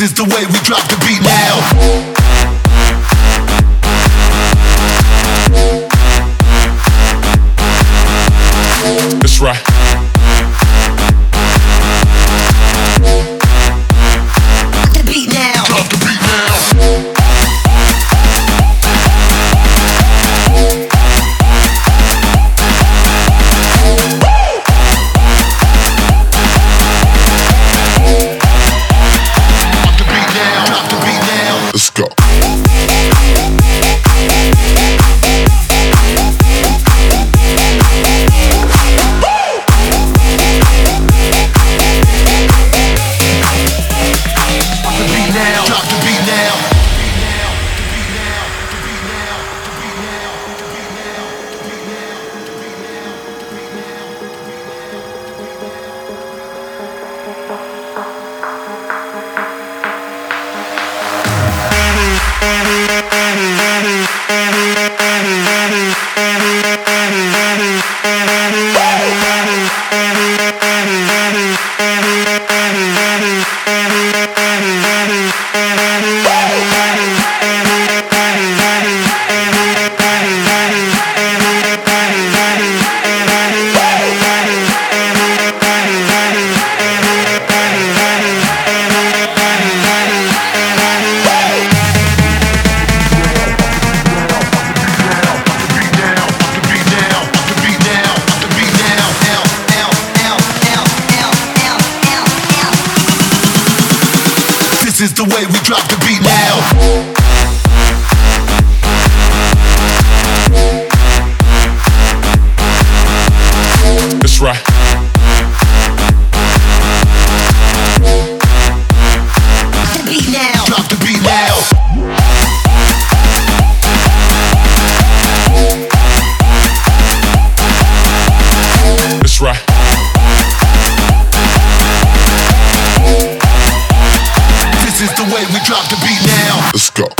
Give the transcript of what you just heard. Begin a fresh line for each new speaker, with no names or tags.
This is the way we drop the beat now. This is the way we drop the beat now.
Let's go.